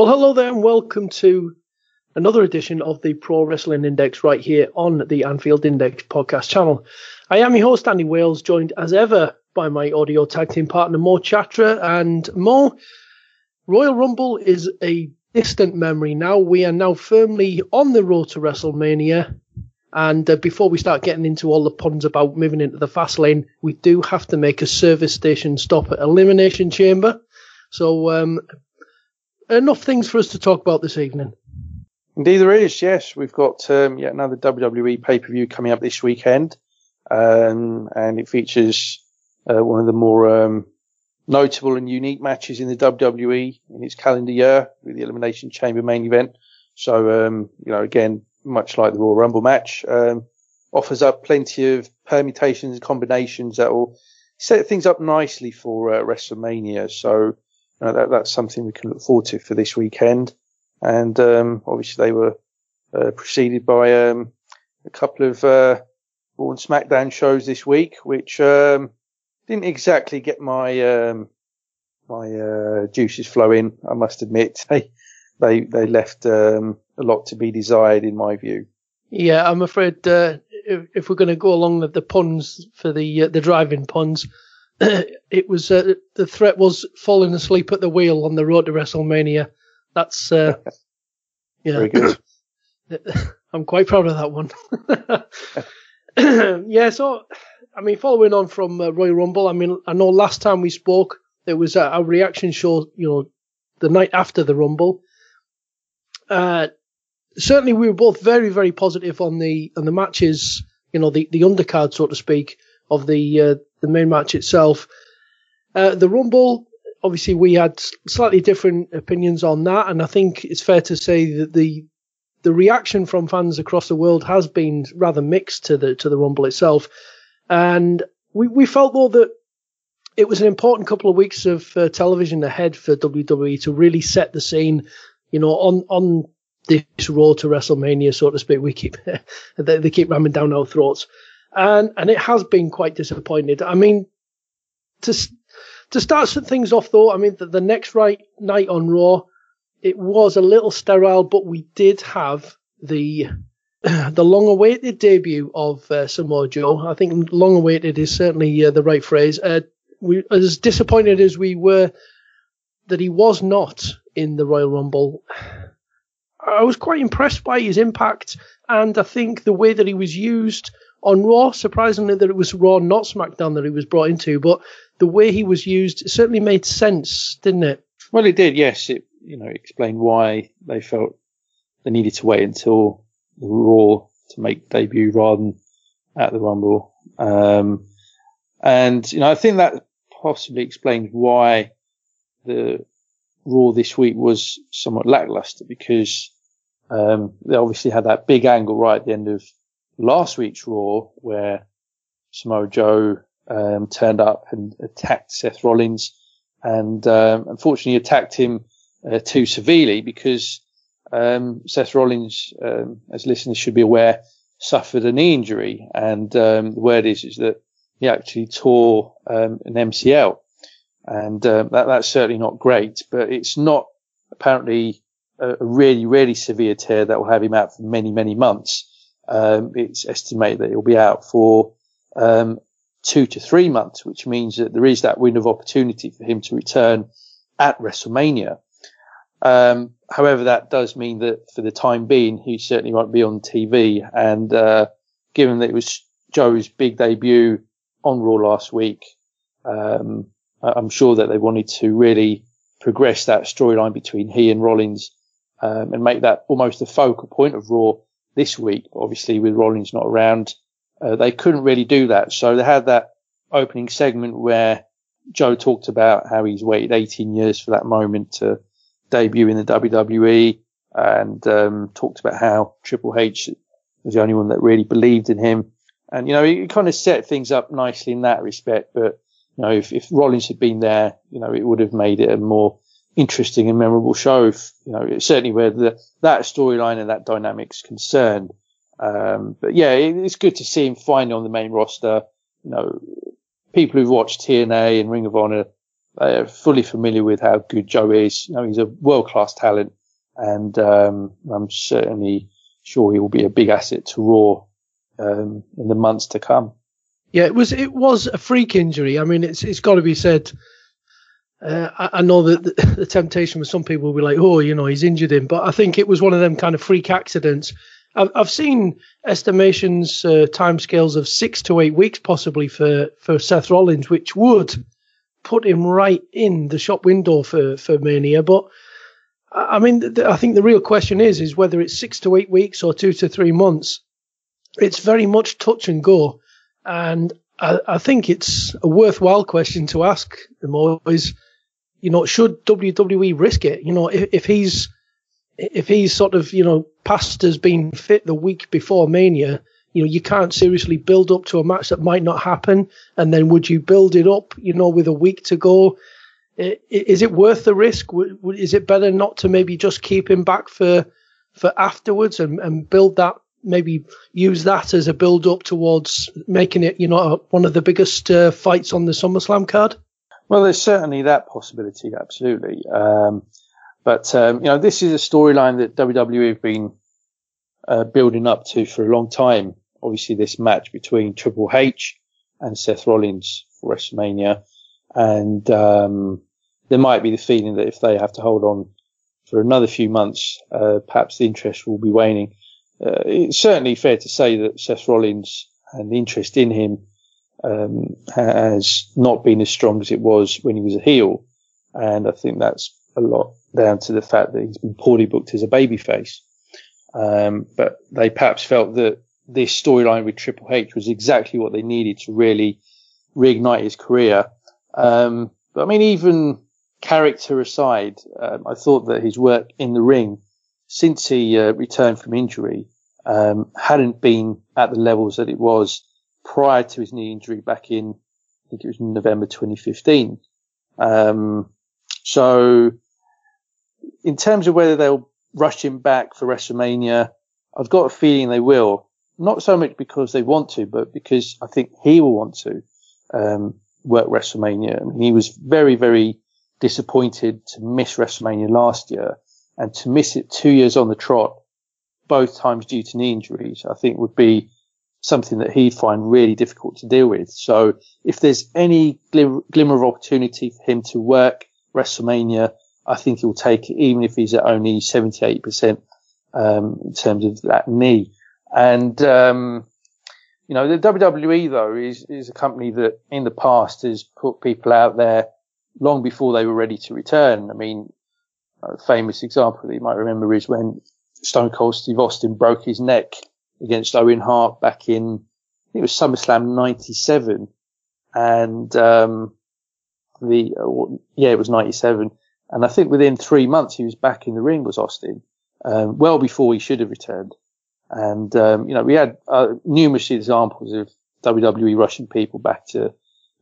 Well, hello there, and welcome to another edition of the Pro Wrestling Index right here on the Anfield Index podcast channel. I am your host, Andy Wales, joined as ever by my audio tag team partner, Mo Chatra. And Mo, Royal Rumble is a distant memory now. We are now firmly on the road to WrestleMania. And uh, before we start getting into all the puns about moving into the fast lane, we do have to make a service station stop at Elimination Chamber. So, um, enough things for us to talk about this evening. Indeed, there is. Yes, we've got um, yet another WWE pay per view coming up this weekend, um, and it features uh, one of the more um, notable and unique matches in the WWE in its calendar year with the Elimination Chamber main event. So, um, you know, again, much like the Royal Rumble match, um, offers up plenty of permutations and combinations that will set things up nicely for uh, WrestleMania. So, uh, that, that's something we can look forward to for this weekend. And um, obviously they were uh, preceded by um, a couple of uh, Raw and SmackDown shows this week, which um, didn't exactly get my um, my uh, juices flowing. I must admit, they they they left um, a lot to be desired in my view. Yeah, I'm afraid uh, if, if we're going to go along with the puns for the the driving puns, it was uh, the threat was falling asleep at the wheel on the road to WrestleMania. That's uh, yeah. I'm quite proud of that one. yeah, so I mean, following on from uh, Royal Rumble, I mean, I know last time we spoke, there was a, a reaction show, you know, the night after the Rumble. Uh, certainly, we were both very, very positive on the on the matches, you know, the the undercard, so to speak, of the uh, the main match itself. Uh, the Rumble, obviously, we had slightly different opinions on that, and I think it's fair to say that the the reaction from fans across the world has been rather mixed to the to the Rumble itself, and we we felt though that it was an important couple of weeks of uh, television ahead for WWE to really set the scene, you know, on on this road to WrestleMania, so to speak. We keep they, they keep ramming down our throats, and and it has been quite disappointed. I mean, to to start some things off though, I mean the, the next right night on Raw, it was a little sterile, but we did have the the long-awaited debut of uh, Samoa Joe. I think long-awaited is certainly uh, the right phrase. Uh, we as disappointed as we were that he was not in the Royal Rumble. I was quite impressed by his impact, and I think the way that he was used on Raw. Surprisingly, that it was Raw, not SmackDown, that he was brought into, but the way he was used certainly made sense, didn't it? Well, it did. Yes, it you know explained why they felt they needed to wait until Raw to make debut rather than at the Rumble. Um, and you know I think that possibly explains why the Raw this week was somewhat lackluster because um, they obviously had that big angle right at the end of last week's Raw where Samoa Joe um, turned up and attacked Seth Rollins, and um, unfortunately attacked him uh, too severely because um, Seth Rollins, um, as listeners should be aware, suffered a knee injury, and um, the word is is that he actually tore um, an MCL, and um, that, that's certainly not great. But it's not apparently a really really severe tear that will have him out for many many months. Um, it's estimated that he'll be out for um, two to three months, which means that there is that window of opportunity for him to return at WrestleMania. Um, however, that does mean that for the time being, he certainly won't be on TV. And uh, given that it was Joe's big debut on Raw last week. Um, I'm sure that they wanted to really progress that storyline between he and Rollins um, and make that almost the focal point of Raw this week. Obviously, with Rollins not around, uh, they couldn't really do that. So they had that opening segment where Joe talked about how he's waited 18 years for that moment to debut in the WWE and um, talked about how Triple H was the only one that really believed in him. And, you know, he kind of set things up nicely in that respect. But, you know, if, if Rollins had been there, you know, it would have made it a more interesting and memorable show. You know, certainly where the, that storyline and that dynamic's concerned. Um, but yeah, it, it's good to see him finally on the main roster. You know, people who've watched TNA and Ring of Honor, they are fully familiar with how good Joe is. You know, he's a world class talent and, um, I'm certainly sure he will be a big asset to Raw, um, in the months to come. Yeah, it was it was a freak injury. I mean, it's it's got to be said. Uh, I, I, know that the, the, temptation with some people will be like, oh, you know, he's injured him, but I think it was one of them kind of freak accidents. I've, I've seen estimations, uh, timescales of six to eight weeks possibly for, for Seth Rollins, which would put him right in the shop window for, for Mania. But I mean, th- I think the real question is, is whether it's six to eight weeks or two to three months. It's very much touch and go. And I, I think it's a worthwhile question to ask them always you know, should WWE risk it? You know, if, if he's if he's sort of you know past as being fit the week before Mania, you know, you can't seriously build up to a match that might not happen, and then would you build it up, you know, with a week to go? Is it worth the risk? Is it better not to maybe just keep him back for for afterwards and, and build that maybe use that as a build up towards making it, you know, one of the biggest uh, fights on the SummerSlam card? Well, there's certainly that possibility, absolutely. Um, but um, you know, this is a storyline that WWE have been uh, building up to for a long time. Obviously, this match between Triple H and Seth Rollins for WrestleMania, and um, there might be the feeling that if they have to hold on for another few months, uh, perhaps the interest will be waning. Uh, it's certainly fair to say that Seth Rollins and the interest in him um, has not been as strong as it was when he was a heel. And I think that's a lot down to the fact that he's been poorly booked as a babyface. Um, but they perhaps felt that this storyline with Triple H was exactly what they needed to really reignite his career. Um, but I mean, even character aside, um, I thought that his work in the ring since he uh, returned from injury um, hadn't been at the levels that it was prior to his knee injury back in, I think it was November 2015. Um, so in terms of whether they'll rush him back for WrestleMania, I've got a feeling they will. Not so much because they want to, but because I think he will want to um, work WrestleMania. I mean, he was very, very disappointed to miss WrestleMania last year and to miss it two years on the trot, both times due to knee injuries. I think would be something that he'd find really difficult to deal with. So if there's any glim- glimmer of opportunity for him to work WrestleMania, I think he'll take it, even if he's at only 78%, um, in terms of that knee. And, um, you know, the WWE though is, is a company that in the past has put people out there long before they were ready to return. I mean, a famous example that you might remember is when Stone Cold Steve Austin broke his neck against Owen Hart back in, I think it was SummerSlam 97. And, um, the, uh, yeah, it was 97. And I think within three months he was back in the ring was Austin, um, well before he should have returned. And, um, you know, we had uh, numerous examples of WWE rushing people back to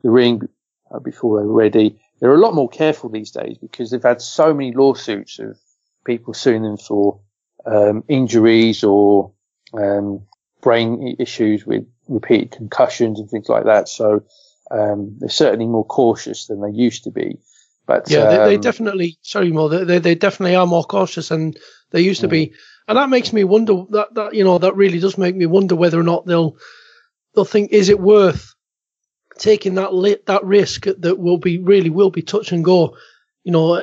the ring uh, before they were ready. They're a lot more careful these days because they've had so many lawsuits of people suing them for um, injuries or um, brain issues with repeated concussions and things like that. So um, they're certainly more cautious than they used to be. But yeah, they, they, um, definitely sorry, more they, they definitely are more cautious than they used to be, and that makes me wonder. That that you know that really does make me wonder whether or not they'll they'll think is it worth taking that li- that risk that will be really will be touch and go, you know,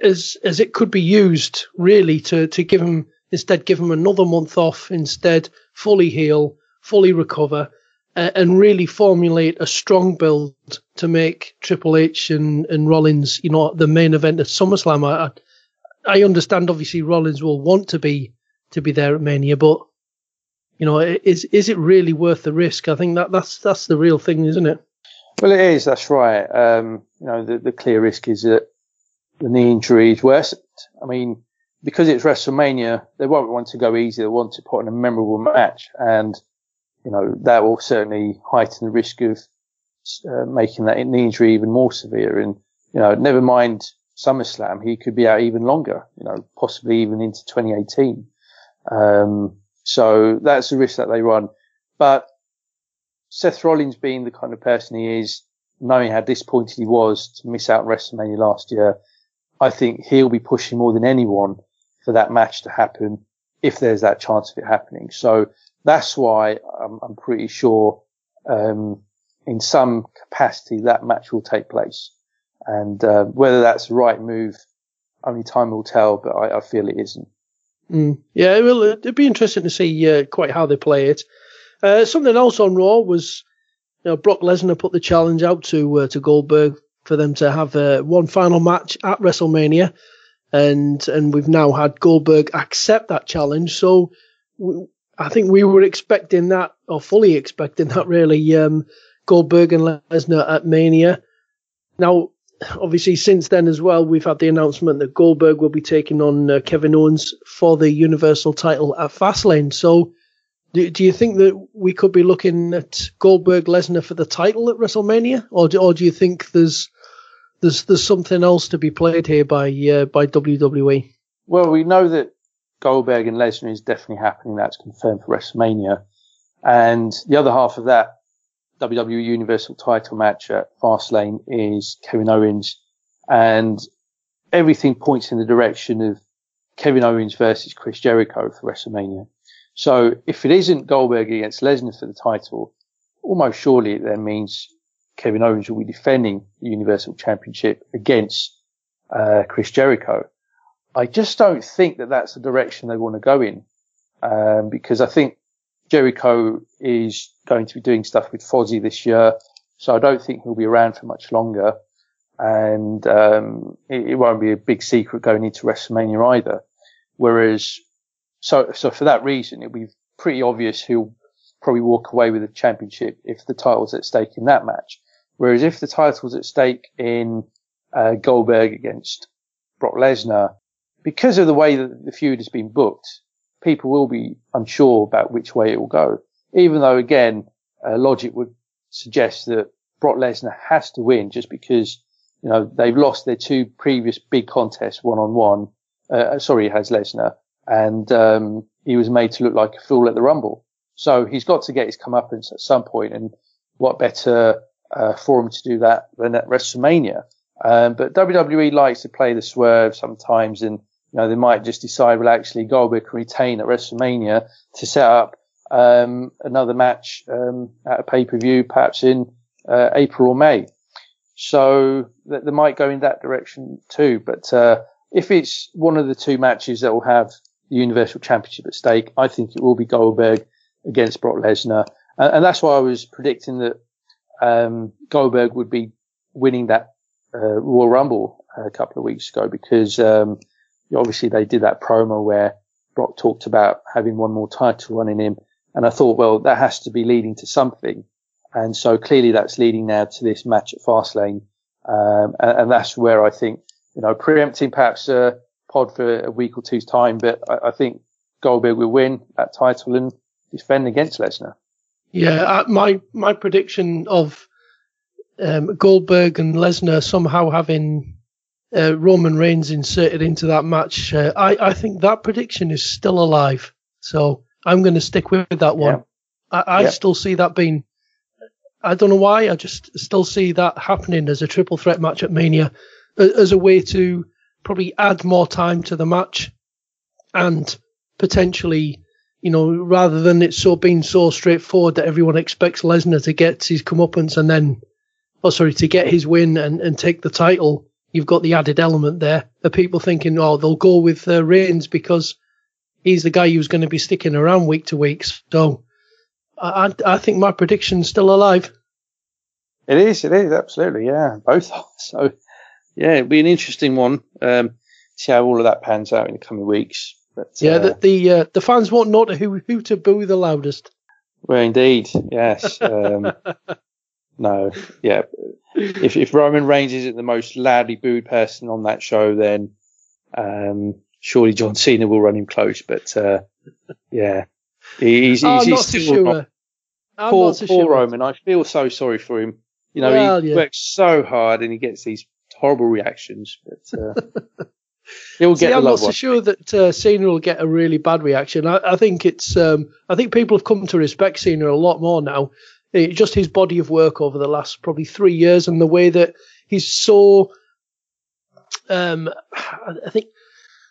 as as it could be used really to to give them Instead, give him another month off. Instead, fully heal, fully recover, uh, and really formulate a strong build to make Triple H and, and Rollins, you know, the main event at SummerSlam. I, I understand obviously Rollins will want to be to be there at Mania, but you know, is is it really worth the risk? I think that that's that's the real thing, isn't it? Well, it is. That's right. Um, you know, the, the clear risk is that the knee injury is worse. I mean, because it's WrestleMania, they won't want to go easy. They want to put on a memorable match, and you know that will certainly heighten the risk of uh, making that injury even more severe. And you know, never mind SummerSlam, he could be out even longer. You know, possibly even into 2018. Um, so that's the risk that they run. But Seth Rollins being the kind of person he is, knowing how disappointed he was to miss out WrestleMania last year, I think he'll be pushing more than anyone for that match to happen if there's that chance of it happening. So that's why I'm, I'm pretty sure, um, in some capacity that match will take place. And, uh, whether that's the right move, only time will tell, but I, I feel it isn't. Mm. Yeah, well, it'd be interesting to see uh, quite how they play it. Uh, something else on Raw was, you know, Brock Lesnar put the challenge out to uh, to Goldberg for them to have uh, one final match at WrestleMania and and we've now had Goldberg accept that challenge. So I think we were expecting that, or fully expecting that, really. Um, Goldberg and Lesnar at Mania. Now, obviously, since then as well, we've had the announcement that Goldberg will be taking on uh, Kevin Owens for the Universal title at Fastlane. So, do, do you think that we could be looking at Goldberg Lesnar for the title at WrestleMania, or do, or do you think there's there's there's something else to be played here by uh, by WWE. Well, we know that Goldberg and Lesnar is definitely happening. That's confirmed for WrestleMania, and the other half of that WWE Universal Title match at Fastlane is Kevin Owens, and everything points in the direction of Kevin Owens versus Chris Jericho for WrestleMania. So if it isn't Goldberg against Lesnar for the title, almost surely it then means Kevin Owens will be defending the Universal Championship against uh, Chris Jericho. I just don't think that that's the direction they want to go in, um, because I think Jericho is going to be doing stuff with Fozzy this year, so I don't think he'll be around for much longer, and um, it, it, won't be a big secret going into WrestleMania either. Whereas, so so for that reason, it'll be pretty obvious who'll probably walk away with the championship if the title's at stake in that match. Whereas if the title's at stake in uh, Goldberg against Brock Lesnar, because of the way that the feud has been booked, people will be unsure about which way it will go. Even though, again, uh, logic would suggest that Brock Lesnar has to win just because, you know, they've lost their two previous big contests one on one. Sorry, has Lesnar and, um, he was made to look like a fool at the Rumble. So he's got to get his comeuppance at some point, and what better uh, for him to do that than at WrestleMania? Um, but WWE likes to play the swerve sometimes, and you know they might just decide, well, actually, Goldberg can retain at WrestleMania to set up um, another match um, at a pay per view, perhaps in uh, April or May. So th- they might go in that direction too. But uh, if it's one of the two matches that will have the Universal Championship at stake, I think it will be Goldberg against Brock Lesnar. And, and, that's why I was predicting that um, Goldberg would be winning that uh, Royal Rumble a couple of weeks ago because um, obviously they did that promo where Brock talked about having one more title running him. And I thought, well, that has to be leading to something. And so clearly that's leading now to this match at Fastlane. Um, and, and, that's where I think, you know, preempting perhaps a pod for a week or two's time, but I, I think Goldberg will win that title and defend against Lesnar. Yeah, uh, my my prediction of um, Goldberg and Lesnar somehow having uh, Roman Reigns inserted into that match, uh, I I think that prediction is still alive. So I'm going to stick with that one. Yeah. I, I yeah. still see that being. I don't know why. I just still see that happening as a triple threat match at Mania, as a way to probably add more time to the match, and potentially you know, rather than it so being so straightforward that everyone expects Lesnar to get his comeuppance and then, oh sorry, to get his win and, and take the title, you've got the added element there of people thinking, oh, they'll go with uh, Reigns because he's the guy who's going to be sticking around week to week. So I, I think my prediction's still alive. It is, it is, absolutely, yeah. Both are. So, yeah, it'll be an interesting one. Um, see how all of that pans out in the coming weeks. But, Yeah, uh, the the, uh, the fans won't know who who to boo the loudest. well, indeed, yes. Um, no, yeah. If, if Roman Reigns isn't the most loudly booed person on that show, then um, surely John Cena will run him close. But uh, yeah, he's, he's, I'm he's not still sure. not- I'm poor, not so poor sure. Roman. I feel so sorry for him. You know, Well, he yeah. works so hard and he gets these horrible reactions, but uh, he'll get the I'm not so one. sure that uh, Cena will get a really bad reaction. I, I think it's um, I think people have come to respect Cena a lot more now. It, just his body of work over the last probably three years and the way that he's so um, I think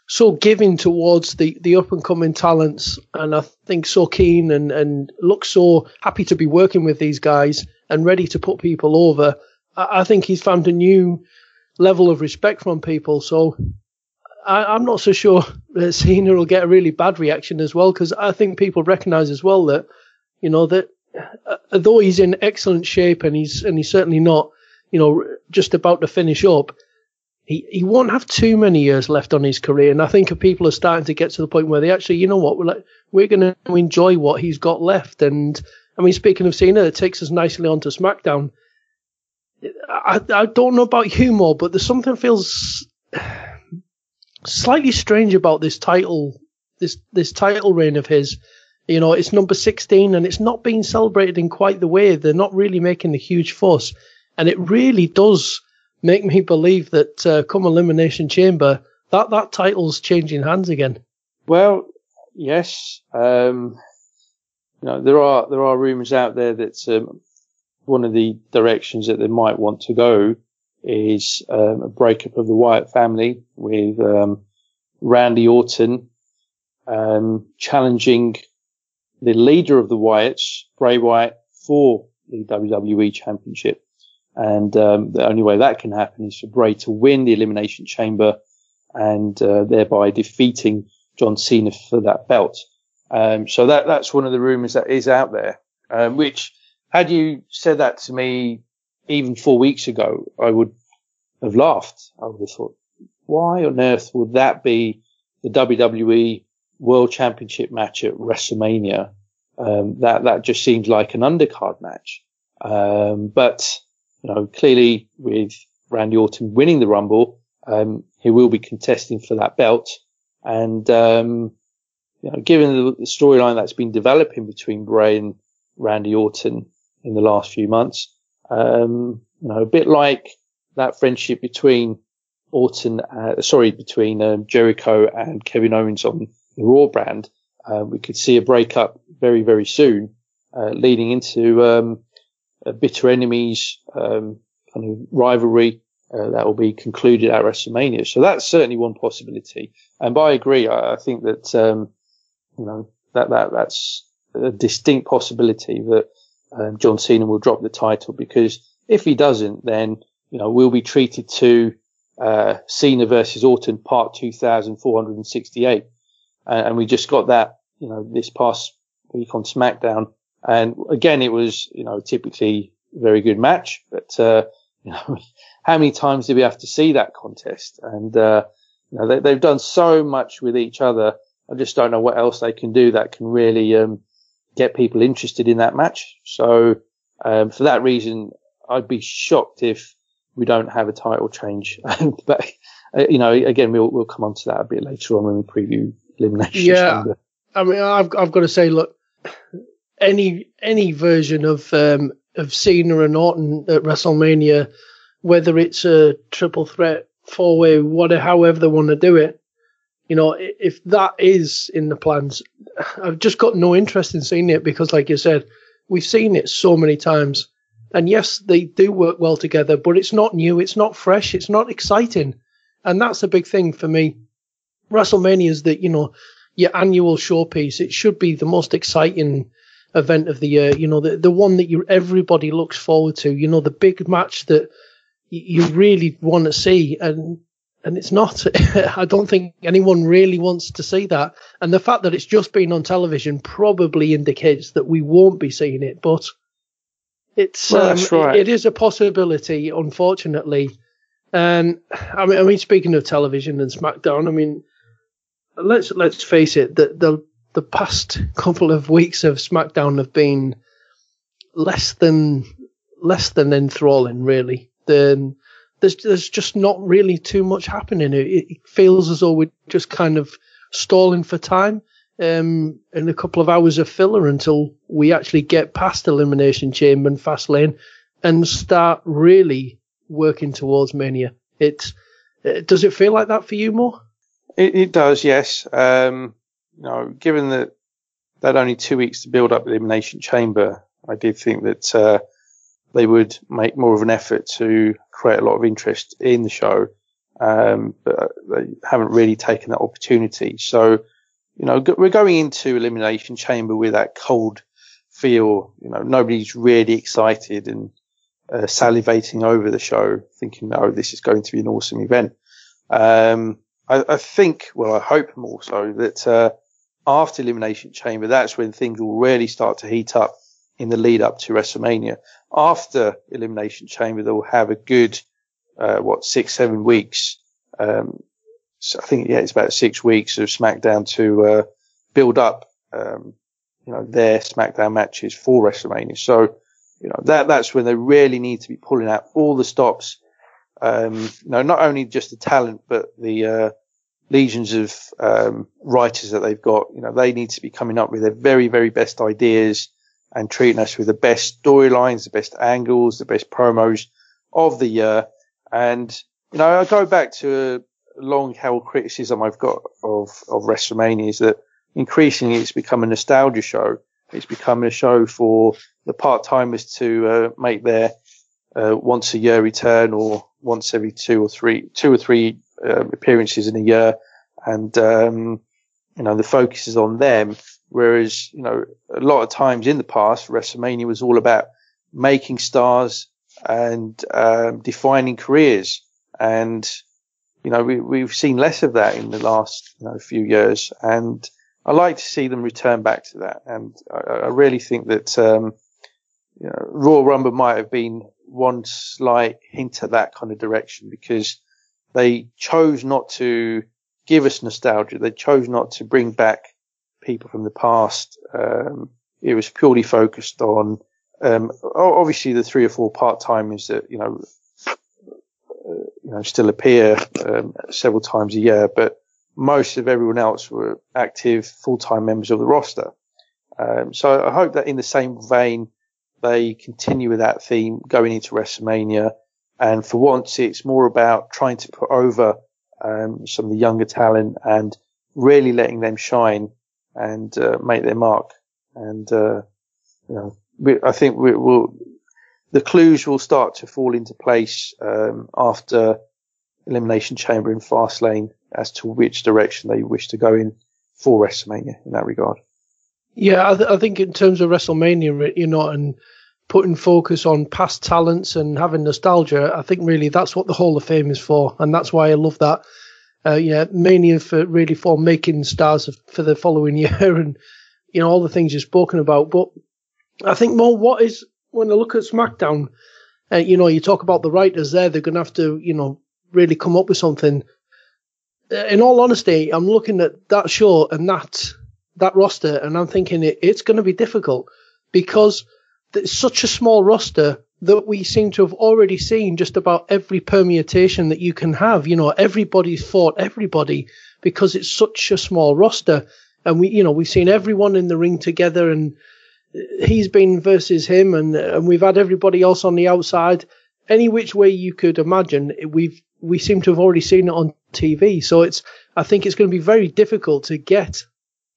so giving towards the, the up and coming talents, and I think so keen and, and looks so happy to be working with these guys and ready to put people over. I, I think he's found a new level of respect from people. So I, I'm not so sure that Cena will get a really bad reaction as well, because I think people recognise as well that you know that uh, he's in excellent shape and he's and he's certainly not you know just about to finish up he, he won't have too many years left on his career. And I think people are starting to get to the point where they actually, you know what, we're like, we're going to enjoy what he's got left. And I mean, speaking of Cena, it takes us nicely onto SmackDown. I, I don't know about you Mo, but there's something feels slightly strange about this title, this, this title reign of his. You know, it's number 16 and it's not being celebrated in quite the way. They're not really making a huge fuss. And it really does make me believe that uh, come Elimination Chamber, that, that title's changing hands again. Well, yes. Um, you know, there are there are rumours out there that um, one of the directions that they might want to go is um, a breakup of the Wyatt family with um, Randy Orton um, challenging the leader of the Wyatts, Bray Wyatt, for the WWE Championship. And um, the only way that can happen is for Bray to win the Elimination Chamber and uh, thereby defeating John Cena for that belt. Um, so that that's one of the rumours that is out there. Um, which, had you said that to me even four weeks ago, I would have laughed. I would have thought, why on earth would that be the WWE World Championship match at WrestleMania? Um, that that just seems like an undercard match. Um, but you know, clearly with Randy Orton winning the Rumble, um, he will be contesting for that belt. And, um, you know, given the, the storyline that's been developing between Bray and Randy Orton in the last few months, um, you know, a bit like that friendship between Orton, uh, sorry, between um, Jericho and Kevin Owens on the Raw brand, uh, we could see a breakup very, very soon, uh, leading into, um, a bitter enemies, um, kind of rivalry, uh, that will be concluded at WrestleMania. So that's certainly one possibility. And I agree. I, I think that, um, you know, that, that, that's a distinct possibility that, um, John Cena will drop the title because if he doesn't, then, you know, we'll be treated to, uh, Cena versus Orton part 2468. And, and we just got that, you know, this past week on SmackDown. And again, it was, you know, typically very good match, but, uh, you know, how many times do we have to see that contest? And, uh, you know, they, they've done so much with each other. I just don't know what else they can do that can really, um, get people interested in that match. So, um, for that reason, I'd be shocked if we don't have a title change. but, uh, you know, again, we'll, we'll come on to that a bit later on when we preview Elimination Yeah. I mean, I've I've got to say, look, any any version of um, of Cena and Orton at WrestleMania, whether it's a triple threat, four way, whatever, however they want to do it, you know, if that is in the plans, I've just got no interest in seeing it because, like you said, we've seen it so many times. And yes, they do work well together, but it's not new, it's not fresh, it's not exciting. And that's a big thing for me. WrestleMania is that, you know, your annual showpiece. It should be the most exciting event of the year. You know, the the one that you everybody looks forward to. You know, the big match that you really want to see. And and it's not. I don't think anyone really wants to see that. And the fact that it's just been on television probably indicates that we won't be seeing it. But it's Well, um, right. it is a possibility, unfortunately. And I mean, I mean, speaking of television and SmackDown, I mean, let's let's face it, the the the past couple of weeks of SmackDown have been less than less than enthralling, really. The, there's there's just not really too much happening. It, it feels as though we're just kind of stalling for time, um, and a couple of hours of filler until we actually get past Elimination Chamber and Fastlane and start really working towards Mania. It uh, does it feel like that for you Mo? It, it does, yes. Um, you know, given that that only two weeks to build up Elimination Chamber, I did think that uh, they would make more of an effort to create a lot of interest in the show, um, but they haven't really taken that opportunity. So, you know, we're going into Elimination Chamber with that cold feel. You know, nobody's really excited and uh, salivating over the show, thinking, "Oh, this is going to be an awesome event." Um, I, I think, well, I hope more so that uh, after Elimination Chamber, that's when things will really start to heat up in the lead up to WrestleMania. After Elimination Chamber, they'll have a good, uh, what, six, seven weeks. Um, so I think, yeah, it's about six weeks of SmackDown to uh, build up, um, you know, their SmackDown matches for WrestleMania. So, you know, that that's when they really need to be pulling out all the stops um, you know, not only just the talent, but the uh, legions of um, writers that they've got. You know, they need to be coming up with their very, very best ideas and treating us with the best storylines, the best angles, the best promos of the year. And you know, I go back to a long-held criticism I've got of of WrestleMania is that increasingly it's become a nostalgia show. It's become a show for the part-timers to uh, make their uh, once a year return or once every two or three, two or three uh, appearances in a year. And, um, you know, the focus is on them. Whereas, you know, a lot of times in the past, WrestleMania was all about making stars and, um, defining careers. And, you know, we, we've seen less of that in the last, you know, few years. And I like to see them return back to that. And I, I really think that, um, you know, Royal Rumble might have been one slight hint at that kind of direction because they chose not to give us nostalgia. They chose not to bring back people from the past. Um, it was purely focused on, um, obviously the three or four part timers that, you know, uh, you know, still appear, um, several times a year, but most of everyone else were active full-time members of the roster. Um, so I hope that in the same vein, they continue with that theme going into WrestleMania. And for once, it's more about trying to put over um, some of the younger talent and really letting them shine and uh, make their mark. And uh, you know, we, I think we will. The clues will start to fall into place um, after Elimination Chamber and Fastlane as to which direction they wish to go in for WrestleMania in that regard. Yeah, I, th- I think in terms of WrestleMania, you know, and putting focus on past talents and having nostalgia, I think really that's what the Hall of Fame is for, and that's why I love that. Uh, yeah, Mania for really for making stars for the following year, and you know all the things you've spoken about. But I think more what is when I look at SmackDown, uh, you know, you talk about the writers there, they're going to have to, you know, really come up with something. Uh, In all honesty, I'm looking at that show and that that roster, and I'm thinking it, it's going to be difficult because it's such a small roster that we seem to have already seen just about every permutation that you can have. You know, everybody's fought everybody because it's such a small roster, and we, you know, we've seen everyone in the ring together, and he's been versus him, and and we've had everybody else on the outside. Any which way you could imagine, we've we seem to have already seen it on TV. So it's I think it's going to be very difficult to get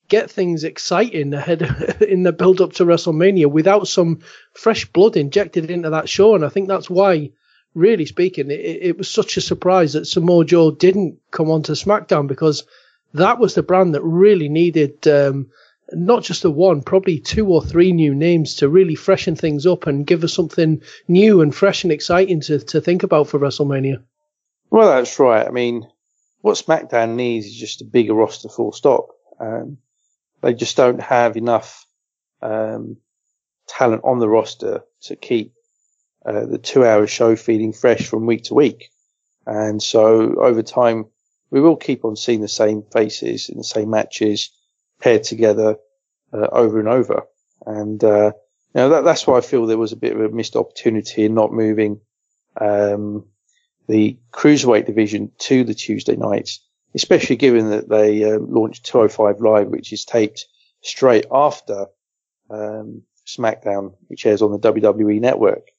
get things exciting ahead in the build up to WrestleMania without some fresh blood injected into that show. And I think that's why, really speaking, it, it was such a surprise that Samoa Joe didn't come onto SmackDown because that was the brand that really needed um, not just the one, probably two or three new names to really freshen things up and give us something new and fresh and exciting to, to think about for WrestleMania. Well, that's right. I mean, what SmackDown needs is just a bigger roster, full stop. Um, they just don't have enough um, talent on the roster to keep uh, the two-hour show feeling fresh from week to week. And so over time, we will keep on seeing the same faces in the same matches paired together uh, over and over. And uh, you know that, that's why I feel there was a bit of a missed opportunity in not moving um, the cruiserweight division to the Tuesday nights, especially given that they um, launched 205 Live, which is taped straight after um, SmackDown, which airs on the WWE network.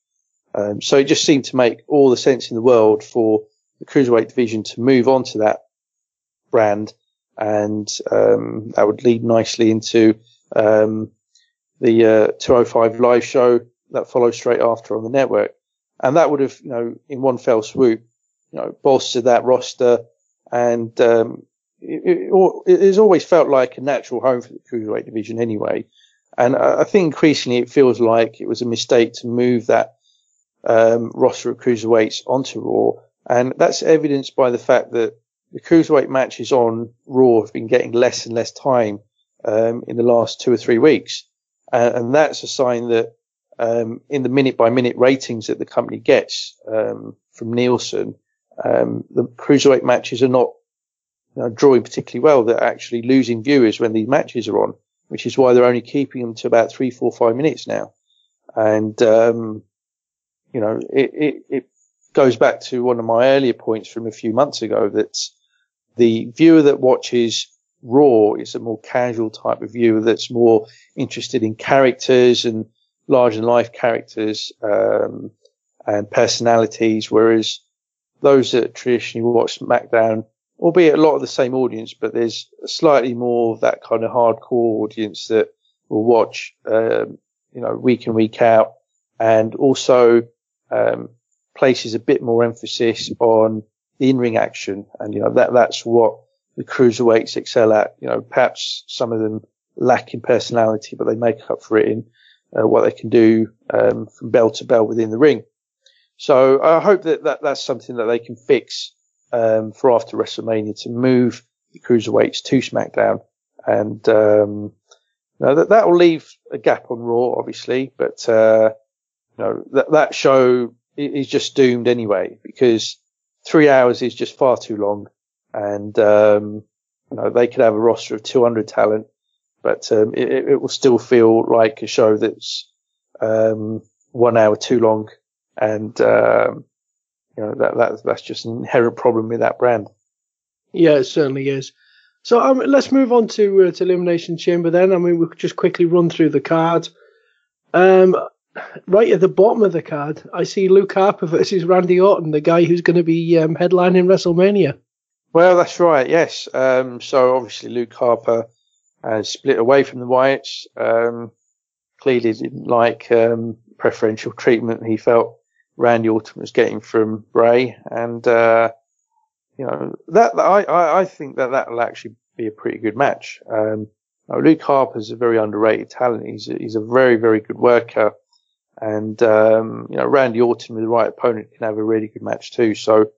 Um, so it just seemed to make all the sense in the world for the cruiserweight division to move on to that brand, and um, that would lead nicely into um, the uh, 205 live show that follows straight after on the network, and that would have, you know, in one fell swoop, you know, bolstered that roster, and um, it, it, it, has always felt like a natural home for the cruiserweight division anyway. And I think increasingly it feels like it was a mistake to move that um, roster of cruiserweights onto Raw, and that's evidenced by the fact that the cruiserweight matches on Raw have been getting less and less time um, in the last two or three weeks, and, and that's a sign that um, in the minute by minute ratings that the company gets um, from Nielsen, um, the cruiserweight matches are not you know, drawing particularly well. They're actually losing viewers when these matches are on which is why they're only keeping them to about three, four, five minutes now. And, um, you know, it, it, it, goes back to one of my earlier points from a few months ago that the viewer that watches Raw is a more casual type of viewer that's more interested in characters and large and life characters, um, and personalities, whereas those that traditionally watch SmackDown albeit a lot of the same audience, but there's slightly more of that kind of hardcore audience that will watch, um, you know, week in, week out and also, um, places a bit more emphasis on the in-ring action. And, you know, that, that's what the cruiserweights excel at. You know, perhaps some of them lack in personality, but they make up for it in uh, what they can do, um, from bell to bell within the ring. So I hope that, that that's something that they can fix um, for after WrestleMania to move the cruiserweights to SmackDown, and um, that that will leave a gap on Raw, obviously, but uh, you know that that show is just doomed anyway because three hours is just far too long, and um, you know they could have a roster of 200 talent, but um, it, it, will still feel like a show that's um, one hour too long, and um, you know that, that that's just an inherent problem with that brand. Yeah, it certainly is. So um, let's move on to uh, to Elimination Chamber then. I mean, we'll just quickly run through the card. Um, right at the bottom of the card, I see Luke Harper versus Randy Orton, the guy who's going to be um, headlining WrestleMania. Well, that's right. Yes. Um, so obviously Luke Harper has split away from the Wyatts. Um, clearly didn't like um, preferential treatment he felt Randy Orton was getting from Bray, and uh, you know that I, I, think that that will actually be a pretty good match. Um, Luke Harper's a very underrated talent. He's he's a very very good worker, and um, you know Randy Orton with the right opponent can have a really good match too. So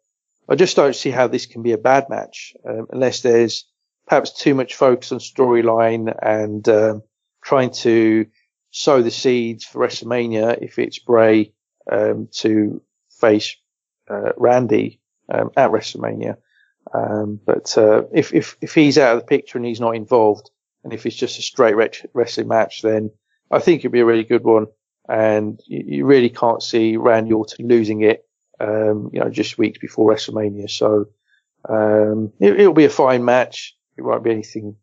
I just don't see how this can be a bad match um, unless there's perhaps too much focus on storyline and um, trying to sow the seeds for WrestleMania if it's Bray um, to face uh, Randy um, at WrestleMania. Um, but uh, if, if if he's out of the picture and he's not involved, and if it's just a straight wrestling match, then I think it'd be a really good one. And you, you really can't see Randy Orton losing it, um, you know, just weeks before WrestleMania. So um, it, will be a fine match. It won't be anything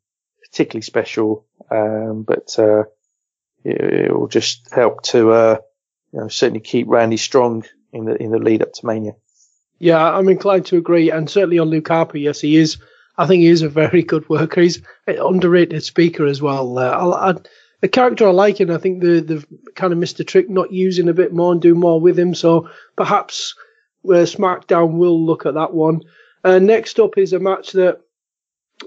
particularly special, um, but uh, it, will just help to uh, you know, certainly keep Randy strong in the in the lead up to Mania. Yeah, I'm inclined to agree, and certainly on Luke Harper, yes, he is. I think he is a very good worker. He's an underrated speaker as well. Uh, a character I like, and I think the the kind of missed a trick not using a bit more and do more with him. So perhaps uh, SmackDown will look at that one. Uh, next up is a match that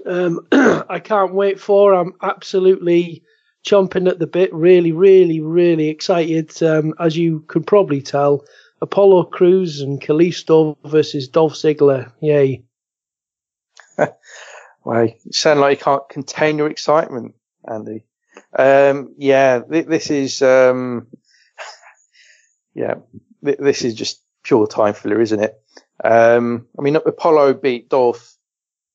um, I can't wait for. I'm absolutely chomping at the bit, really, really, really excited. Um, as you could probably tell, Apollo Crews and Kalisto versus Dolph Ziggler. Yay! well, you sound like you can't contain your excitement, Andy. Um, yeah, th- this is, um, yeah, th- this is just pure time filler, isn't it? Um, I mean, Apollo beat Dolph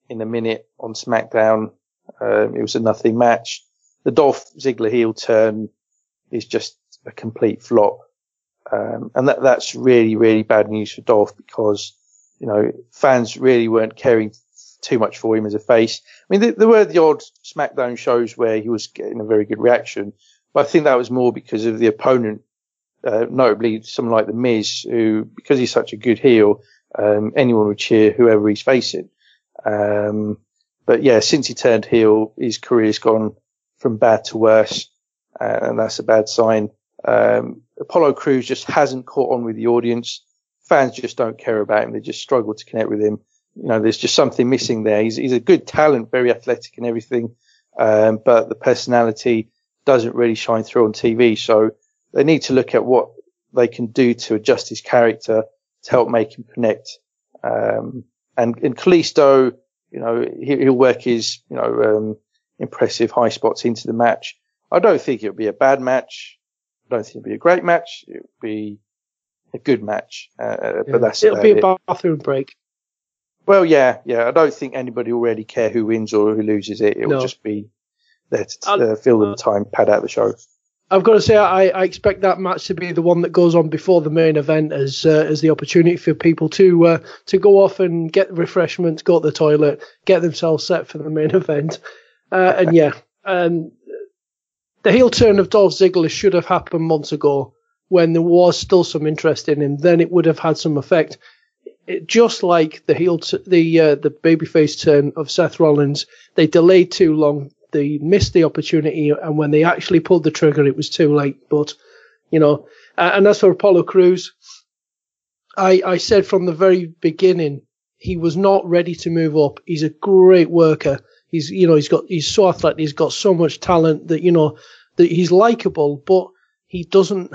in a minute on SmackDown. Um, it was a nothing match. The Dolph Ziggler heel turn is just a complete flop. Um, and that, that's really, really bad news for Dolph because, you know, fans really weren't caring too much for him as a face. I mean, there, there were the odd SmackDown shows where he was getting a very good reaction, but I think that was more because of the opponent, uh, notably someone like The Miz, who, because he's such a good heel, um, anyone would cheer whoever he's facing. Um, but yeah, since he turned heel, his career's gone from bad to worse, uh, and that's a bad sign. Um, Apollo Crews just hasn't caught on with the audience. Fans just don't care about him. They just struggle to connect with him. You know, there's just something missing there. He's, he's a good talent, very athletic and everything. Um, but the personality doesn't really shine through on TV. So they need to look at what they can do to adjust his character to help make him connect. Um, and, and Kalisto, you know, he, will work his, you know, um, impressive high spots into the match. I don't think it'll be a bad match. I don't think it'll be a great match. It'll be a good match. Uh, yeah. But that's it'll be a it. bathroom break. Well, yeah, yeah. I don't think anybody will really care who wins or who loses it. It will No. just be there to uh, fill the time, pad out the show. I've got to say, I, I expect that match to be the one that goes on before the main event, as uh, as the opportunity for people to uh, to go off and get refreshments, go to the toilet, get themselves set for the main event. Uh, and yeah, um, the heel turn of Dolph Ziggler should have happened months ago when there was still some interest in him. Then it would have had some effect. It, just like the heel, t- the uh, the babyface turn of Seth Rollins, they delayed too long. They missed the opportunity, and when they actually pulled the trigger, it was too late. But you know, uh, and as for Apollo Crews, I I said from the very beginning he was not ready to move up. He's a great worker. He's you know he's got he's so athletic. He's got so much talent that you know that he's likable, but he doesn't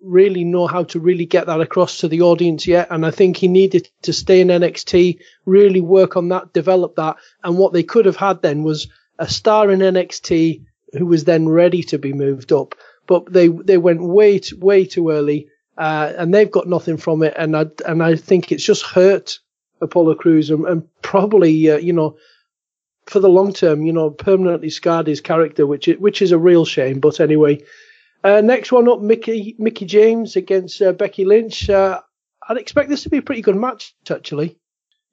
really know how to really get that across to the audience yet. And I think he needed to stay in NXT, really work on that, develop that. And what they could have had then was a star in NXT who was then ready to be moved up. But they they went way too, way too early, uh, and they've got nothing from it. And I and I think it's just hurt Apollo Crews and, and probably uh, you know for the long term, you know, permanently scarred his character, which is, which is a real shame. But anyway, uh, next one up, Mickie Mickie James against uh, Becky Lynch. Uh, I'd expect this to be a pretty good match, actually.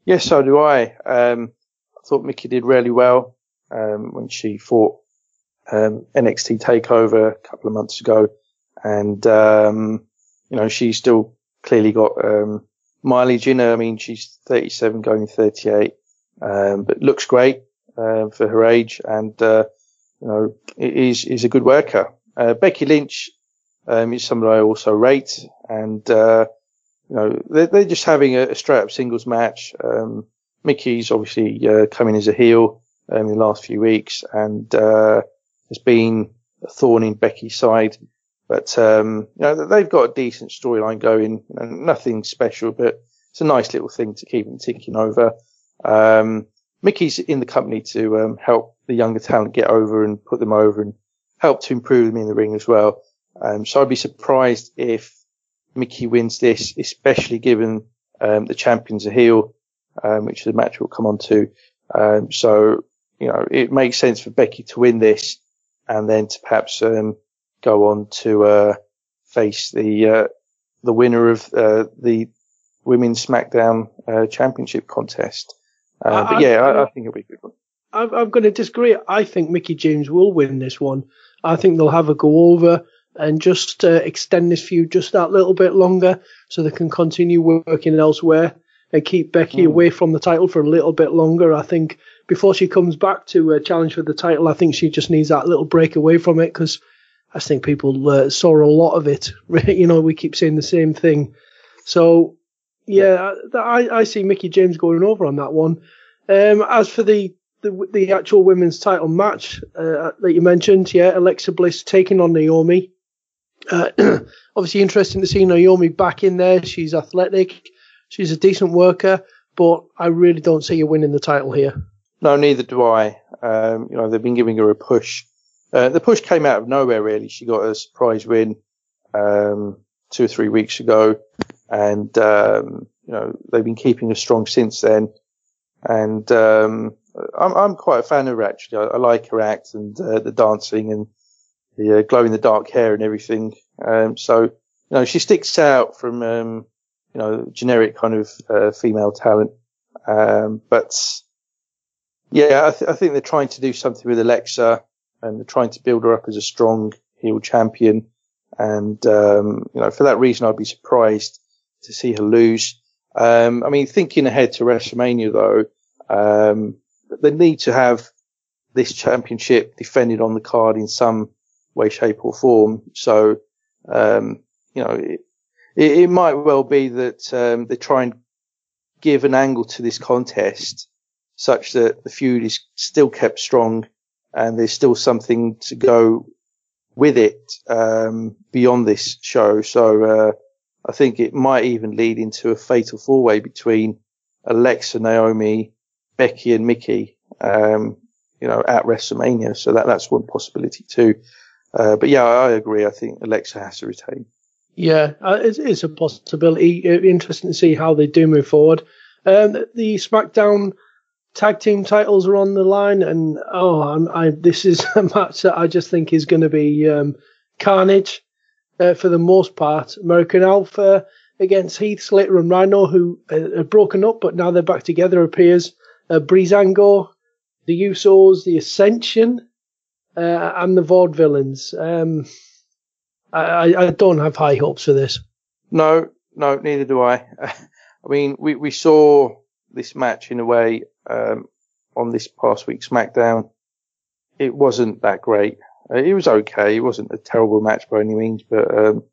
Yes, so do I. Um, I thought Mickie did really well um, when she fought um, NXT Takeover a couple of months ago, and um, you know she's still clearly got um, mileage in her. I mean, she's 37, going 38, um, but looks great uh, for her age, and uh, you know is is a good worker. Uh, Becky Lynch um, is someone I also rate, and uh, you know they're, they're just having a, a straight up singles match. Um, Mickie's obviously uh, coming as a heel um, in the last few weeks, and uh, has been a thorn in Becky's side. But um, you know they've got a decent storyline going, and nothing special, but it's a nice little thing to keep them ticking over. Um, Mickie's in the company to um, help the younger talent get over and put them over and help to improve them in the ring as well. Um, so I'd be surprised if Mickie wins this, especially given um, the champion's a heel, um, which a match we'll come on to. Um, so, you know, it makes sense for Becky to win this and then to perhaps um, go on to uh, face the uh, the winner of uh, the Women's SmackDown uh, Championship contest. Uh, I- but yeah, I- I, I think it'll be a good one. I'm, I'm going to disagree. I think Mickie James will win this one. I think they'll have a go over and just uh, extend this feud just that little bit longer so they can continue working elsewhere and keep Becky away from the title for a little bit longer. I think before she comes back to uh, challenge for the title, I think she just needs that little break away from it because I think people uh, saw a lot of it. you know, we keep saying the same thing. So, yeah, I, I see Mickie James going over on that one. Um, as for the, the the actual women's title match uh, that you mentioned, yeah, Alexa Bliss taking on Naomi. Uh, obviously, interesting to see Naomi back in there. She's athletic, she's a decent worker, but I really don't see her winning the title here. No, neither do I. Um, you know, they've been giving her a push. Uh, the push came out of nowhere, really. She got a surprise win um, two or three weeks ago, and um, you know they've been keeping her strong since then. And um, I'm, I'm quite a fan of her actually. I, I like her act and uh, the dancing and the uh, glow in the dark hair and everything. Um, so you know she sticks out from um, you know generic kind of uh, female talent. Um, but yeah, I, th- I, think they're trying to do something with Alexa and they're trying to build her up as a strong heel champion. And, um, you know, for that reason, I'd be surprised to see her lose. Um, I mean, thinking ahead to WrestleMania though, um, they need to have this championship defended on the card in some way, shape or form. So, um, you know, it, it, might well be that, um, they try and give an angle to this contest such that the feud is still kept strong and there's still something to go with it um, beyond this show. So uh, I think it might even lead into a fatal four way between Alexa, Naomi, Becky, and Mickie. Um, you know, at WrestleMania. So that that's one possibility too. Uh, but yeah, I agree. I think Alexa has to retain. Yeah, uh, it is a possibility. Interesting to see how they do move forward. Um, the SmackDown tag team titles are on the line, and oh, I'm, I, this is a match that I just think is going to be um, carnage uh, for the most part. American Alpha against Heath Slater and Rhino, who uh, are broken up, but now they're back together. Appears uh, Breezango, the Usos, the Ascension, uh, and the Vaudevillains. Um, I, I don't have high hopes for this. No, no, neither do I. I mean, we, we saw this match in a way um, on this past week's SmackDown. It wasn't that great. Uh, it was okay. It wasn't a terrible match by any means, but um,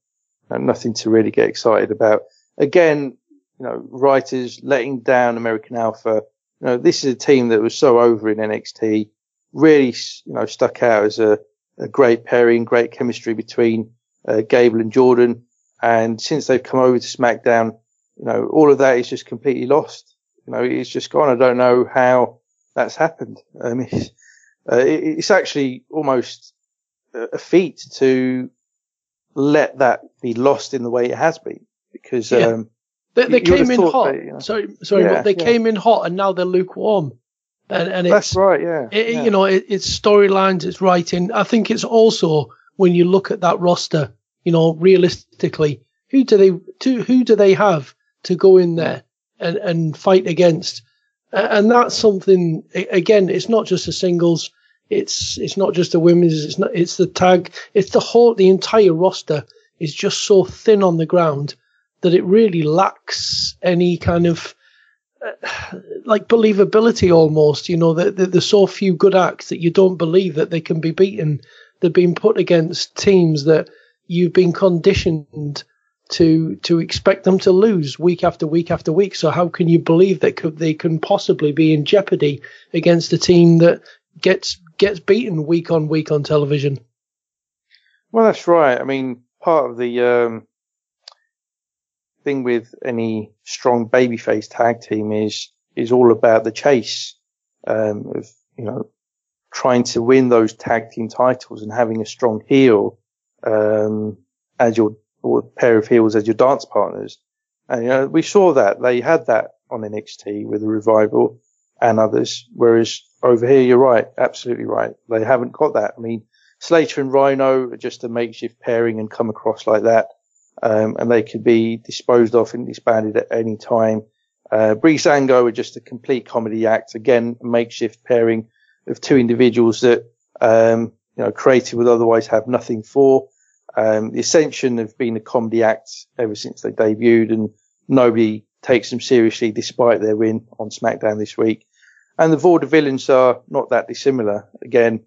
nothing to really get excited about. Again, you know, writers letting down American Alpha. You know, this is a team that was so over in NXT, really, you know, stuck out as a, a great pairing, great chemistry between uh, Gable and Jordan. And since they've come over to SmackDown, you know, all of that is just completely lost you know, it's just gone. I don't know how that's happened. Um, it's, uh, it's actually almost a feat to let that be lost in the way it has been because, yeah. um, they, they came in hot. They, you know, sorry, sorry, yeah, but they yeah. came in hot and now they're lukewarm. And, and that's right, yeah. It, you know, it, it's storylines, it's writing. I think it's also when you look at that roster, you know, realistically, who do they, to, who do they have to go in there and, and fight against. And that's something, again, it's not just the singles. It's, it's not just the women's. It's not, it's the tag. It's the whole, the entire roster is just so thin on the ground that it really lacks any kind of, uh, like believability almost, you know, that, there's so few good acts that you don't believe that they can be beaten. They're being put against teams that you've been conditioned to to expect them to lose week after week after week. So how can you believe that could, they can possibly be in jeopardy against a team that gets gets beaten week on week on television? Well, that's right. I mean, part of the um, thing with any strong babyface tag team is is all about the chase um, of you know trying to win those tag team titles and having a strong heel um, as your or pair of heels as your dance partners. And you know, we saw that they had that on NXT with the revival and others. Whereas over here, you're right, absolutely right. They haven't got that. I mean, Slater and Rhino are just a makeshift pairing and come across like that. Um, and they could be disposed of and disbanded at any time. Uh, Breezango are just a complete comedy act. Again, a makeshift pairing of two individuals that, um, you know, creative would otherwise have nothing for. Um, the Ascension have been a comedy act ever since they debuted and nobody takes them seriously despite their win on SmackDown this week. And the Vaudevillains are not that dissimilar. Again,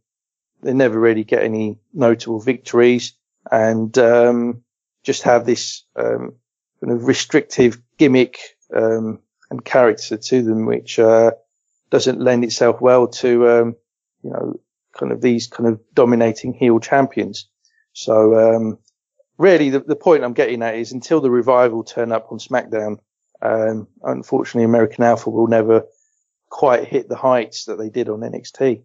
they never really get any notable victories and, um, just have this, um, kind of restrictive gimmick, um, and character to them, which, uh, doesn't lend itself well to, um, you know, kind of these kind of dominating heel champions. So, um, really the, the point I'm getting at is until the revival turn up on SmackDown, um, unfortunately American Alpha will never quite hit the heights that they did on NXT.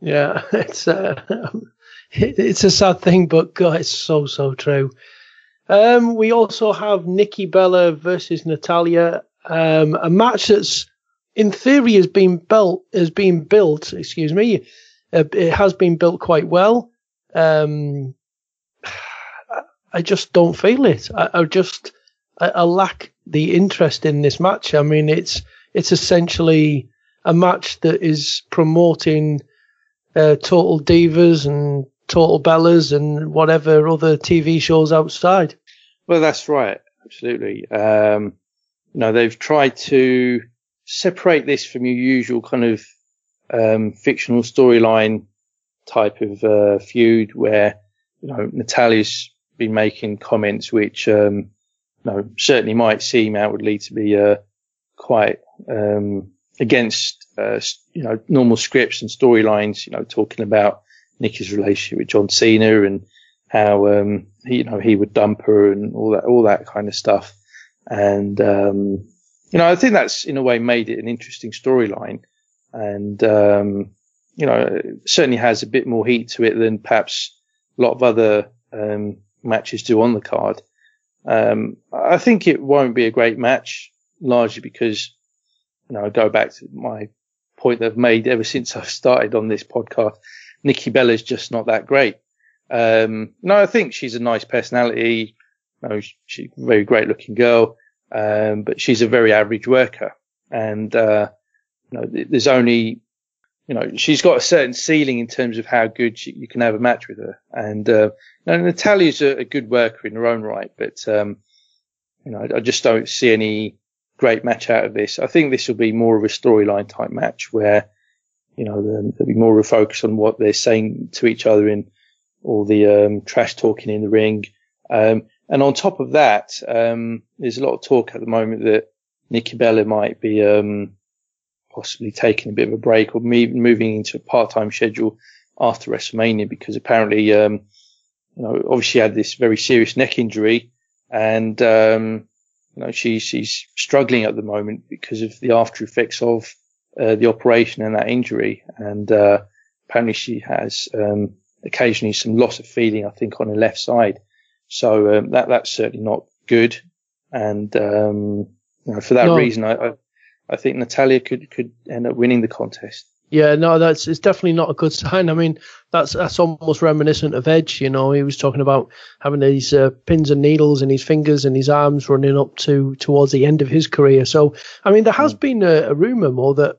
Yeah, it's uh, it's a sad thing, but God, it's so so true. Um, we also have Nikki Bella versus Natalya, um, a match that's in theory has been built has been built. Excuse me, uh, it has been built quite well. Um, I just don't feel it. I, I just I, I, lack the interest in this match. I mean, it's it's essentially a match that is promoting uh, Total Divas and Total Bellas and whatever other TV shows outside. Well, that's right. Absolutely. Um, you know, they've tried to separate this from your usual kind of um, fictional storyline type of uh, feud where you know Natalya's been making comments which um, know certainly might seem outwardly to be uh, quite um, against uh, you know normal scripts and storylines. You know, talking about Nikki's relationship with John Cena and how um, he, you know he would dump her and all that all that kind of stuff. And um, you know, I think that's in a way made it an interesting storyline. And um, you know, certainly has a bit more heat to it than perhaps a lot of other um, matches do on the card. Um, I think it won't be a great match, largely because, you know, I go back to my point that I've made ever since I've started on this podcast. Nikki Bella's just not that great. Um, no, I think she's a nice personality. You know, she's a very great looking girl. Um, but she's a very average worker. And, uh, you know, there's only you know, she's got a certain ceiling in terms of how good she, you can have a match with her. And, uh, Natalya's a, a, good worker in her own right, but, um, you know, I, I, just don't see any great match out of this. I think this will be more of a storyline type match where, you know, there'll be more of a focus on what they're saying to each other in all the, um, trash talking in the ring. Um, and on top of that, um, there's a lot of talk at the moment that Nikki Bella might be, um, possibly taking a bit of a break or me- moving into a part-time schedule after WrestleMania because apparently, um, you know, obviously had this very serious neck injury and, um, you know, she, she's struggling at the moment because of the after effects of, uh, the operation and that injury. And, uh, apparently she has, um, occasionally some loss of feeling, I think, on the left side. So, um, that, that's certainly not good. And, um, you know, for that no. reason, I, I, I think Natalya could could end up winning the contest. Yeah, no, that's it's definitely not a good sign. I mean, that's that's almost reminiscent of Edge. You know, he was talking about having these uh, pins and needles in his fingers and his arms running up to towards the end of his career. So, I mean, there has mm. been a, a rumor more that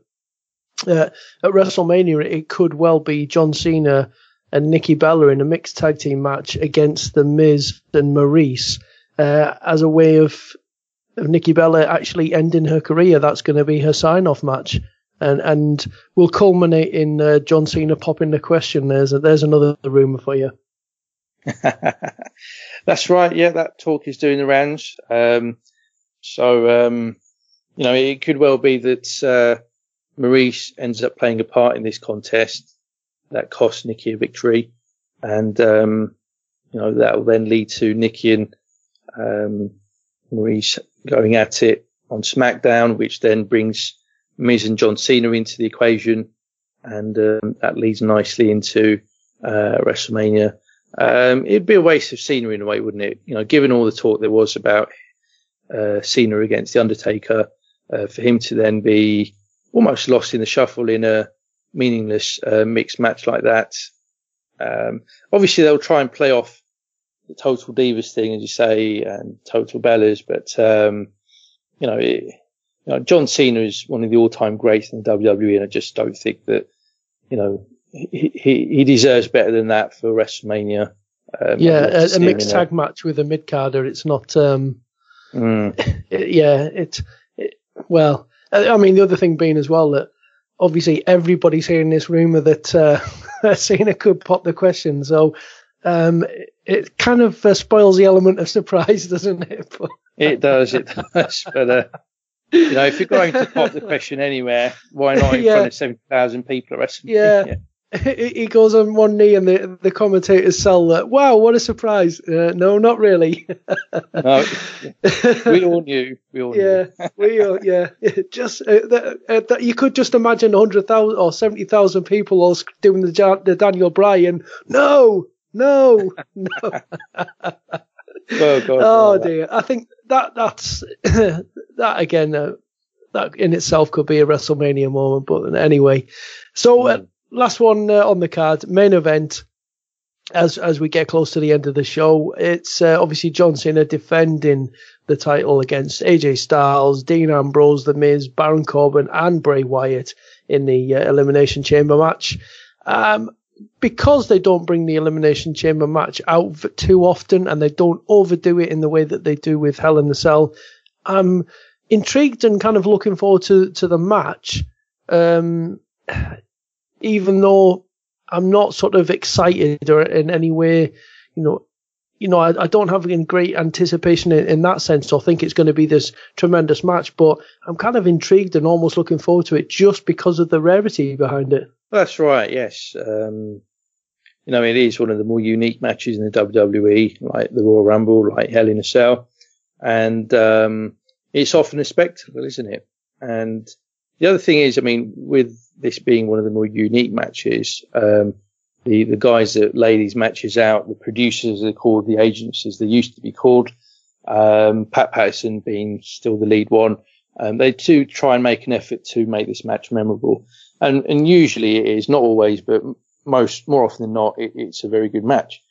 uh, at WrestleMania it could well be John Cena and Nikki Bella in a mixed tag team match against the Miz and Maryse uh, as a way of of Nikki Bella actually ending her career, that's going to be her sign off match. And, and will culminate in uh, John Cena popping the question. There's a, there's another rumor for you. that's right. Yeah, that talk is doing the rounds. Um, so, um, you know, it could well be that, uh, Maryse ends up playing a part in this contest that costs Nikki a victory. And, um, you know, that will then lead to Nikki and, um, Maryse going at it on SmackDown, which then brings Miz and John Cena into the equation. And um, that leads nicely into uh, WrestleMania. Um, it'd be a waste of Cena in a way, wouldn't it? You know, given all the talk there was about uh, Cena against The Undertaker, uh, for him to then be almost lost in the shuffle in a meaningless uh, mixed match like that. Um, obviously, they'll try and play off the Total Divas thing, as you say, and Total Bellas, but um, you know, it, you know, John Cena is one of the all-time greats in the WWE, and I just don't think that you know he he, he deserves better than that for WrestleMania. Um, yeah, a, a mixed tag a, match with a mid carder. It's not. Um, mm. it, yeah, it's it, well. I mean, the other thing being as well that obviously everybody's hearing this rumor that uh, Cena could pop the question. So um, it kind of uh, spoils the element of surprise, doesn't it? it does, it does. But uh, you know, if you're going to pop the question anywhere, why not in yeah. front of seventy thousand people at WrestleMania? Yeah. he goes on one knee, and the the commentators sell that. Wow, what a surprise! Uh, no, not really. no, we all knew. We all yeah, knew. we all, yeah. Just uh, that, uh, that you could just imagine hundred thousand or seventy thousand people all doing the, the Daniel Bryan. No, no, no. oh, God, oh dear! I think that that's that again. Uh, that in itself could be a WrestleMania moment, but anyway. So uh, last one uh, on the card, main event. As as we get close to the end of the show, it's uh, obviously John Cena defending the title against AJ Styles, Dean Ambrose, The Miz, Baron Corbin, and Bray Wyatt in the uh, Elimination Chamber match. Um, because they don't bring the Elimination Chamber match out too often and they don't overdo it in the way that they do with Hell in the Cell, I'm intrigued and kind of looking forward to, to the match. Um, even though I'm not sort of excited or in any way, you know, you know, I, I don't have any great anticipation in, in, that sense. I think it's going to be this tremendous match, but I'm kind of intrigued and almost looking forward to it just because of the rarity behind it. That's right. Yes. Um, you know, it is one of the more unique matches in the WWE, like the Royal Rumble, like Hell in a Cell, and um, it's often a spectacle, isn't it? And the other thing is, I mean, with this being one of the more unique matches, um, the, the guys that lay these matches out, the producers are called, the agents as they used to be called, um, Pat Patterson being still the lead one. Um, they do try and make an effort to make this match memorable. And, and usually it is, not always, but most, more often than not, it, it's a very good match.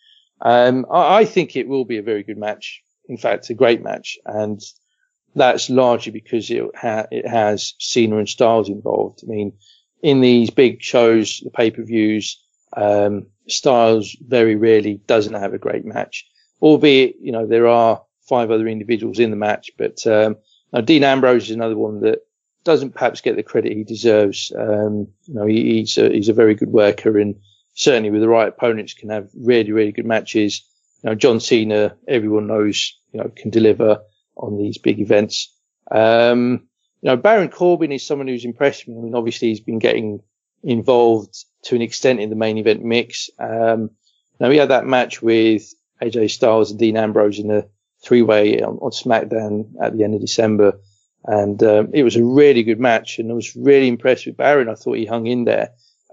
Um, I, I, think it will be a very good match. In fact, a great match. And that's largely because it, ha- it has Cena and Styles involved. I mean, in these big shows, the pay-per-views, um, Styles very rarely doesn't have a great match, albeit, you know, there are five other individuals in the match, but, um, now Dean Ambrose is another one that doesn't perhaps get the credit he deserves. Um, you know, he, he's a, he's a very good worker and certainly with the right opponents can have really, really good matches. You know, John Cena, everyone knows, you know, can deliver on these big events. Um, you know, Baron Corbin is someone who's impressed me. I mean, obviously he's been getting involved to an extent in the main event mix. Um, now we had that match with AJ Styles and Dean Ambrose in a three way on, on, SmackDown at the end of December. And, um, it was a really good match and I was really impressed with Baron. I thought he hung in there.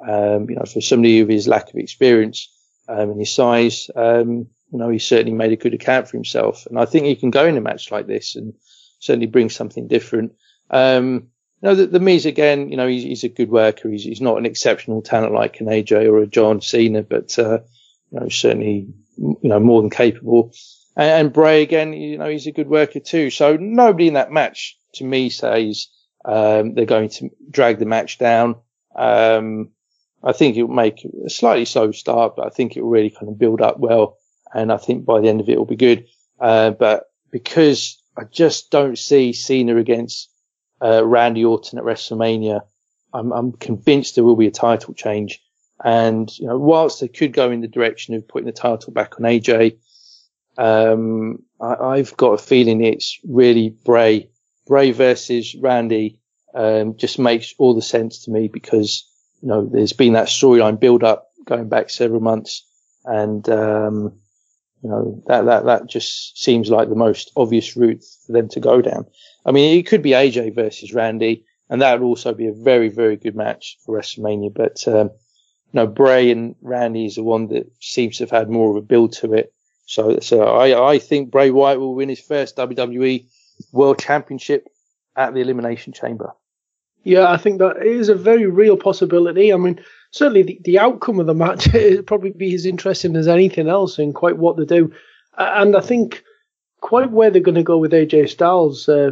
Um, you know, for somebody of his lack of experience, um, and his size, um, you know, he certainly made a good account for himself. And I think he can go in a match like this and certainly bring something different. Um, you know, the, the Miz again, you know, he's, he's a good worker. He's, he's not an exceptional talent like an AJ or a John Cena, but, uh, you know, certainly, you know, more than capable. And, and, Bray again, you know, he's a good worker too. So nobody in that match to me says, um, they're going to drag the match down. Um, I think it will make a slightly slow start, but I think it will really kind of build up well and I think by the end of it, it will be good. Uh, but because I just don't see Cena against uh, Randy Orton at WrestleMania, I'm, I'm, convinced there will be a title change. And you know, whilst they could go in the direction of putting the title back on AJ, um, I, have got a feeling it's really Bray, Bray versus Randy. Um, just makes all the sense to me because you know there's been that storyline build up going back several months, and um, you know, that, that, that just seems like the most obvious route for them to go down. I mean, it could be AJ versus Randy, and that would also be a very, very good match for WrestleMania. But, um, you know, Bray and Randy is the one that seems to have had more of a build to it. So, so I, I think Bray Wyatt will win his first WWE World Championship at the Elimination Chamber. Yeah, I think that is a very real possibility. I mean, certainly the, the outcome of the match would probably be as interesting as anything else in quite what they do. And I think quite where they're going to go with AJ Styles. Uh,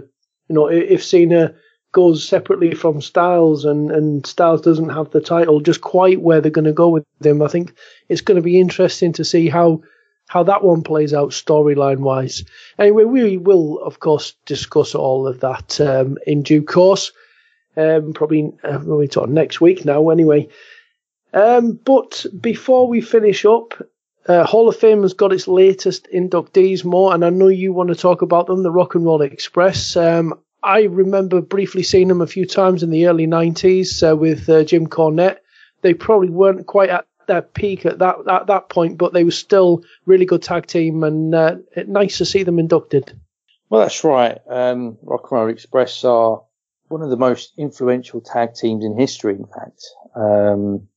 you know, if Cena goes separately from Styles and, and Styles doesn't have the title, just quite where they're going to go with him. I think it's going to be interesting to see how how that one plays out storyline wise. Anyway, we will of course discuss all of that um, in due course. Um, probably uh, we talk next week now. Anyway, um, but before we finish up, uh, Hall of Fame has got its latest inductees Mo, and I know you want to talk about them, the Rock and Roll Express. Um, I remember briefly seeing them a few times in the early 90s uh, with uh, Jim Cornette. they probably weren't quite at their peak at that at that point, but they were still really good tag team, and uh, nice to see them inducted. Well, that's right. Um, Rock and Roll Express are one of the most influential tag teams in history. In fact, um,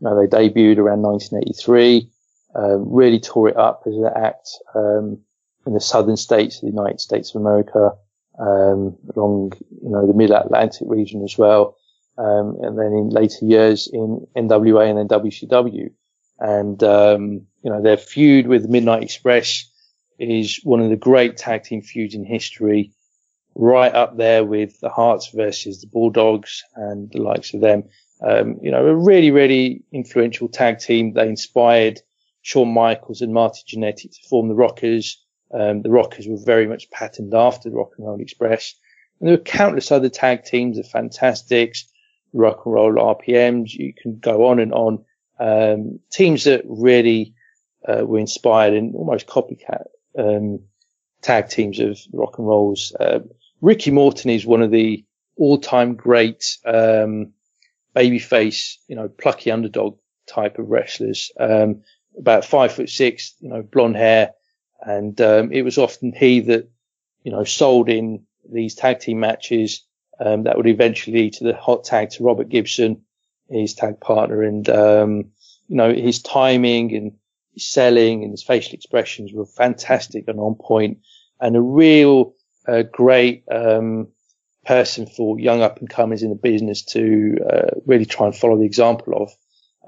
you know, they debuted around 1983, um, really tore it up as an act um, in the southern states of the United States of America, um, along you know the Mid Atlantic region as well um, and then in later years in NWA and then WCW. And, um, you know, their feud with Midnight Express is one of the great tag team feuds in history, right up there with the Hearts versus the Bulldogs and the likes of them. Um, you know, a really, really influential tag team. They inspired Shawn Michaels and Marty Jannetty to form the Rockers. Um, the Rockers were very much patterned after the Rock and Roll Express. And there were countless other tag teams, the Fantastics, rock and roll RPMs. You can go on and on. Um, teams that really uh, were inspired and almost copycat um, tag teams of rock and rolls. Uh, Ricky Morton is one of the all-time great um, babyface, you know, plucky underdog type of wrestlers. Um, about five foot six, you know, blonde hair, and um, it was often he that you know sold in these tag team matches um, that would eventually lead to the hot tag to Robert Gibson, his tag partner. And, um, you know, his timing and his selling and his facial expressions were fantastic and on point and a real, uh, great, um, person for young up and comers in the business to, uh, really try and follow the example of.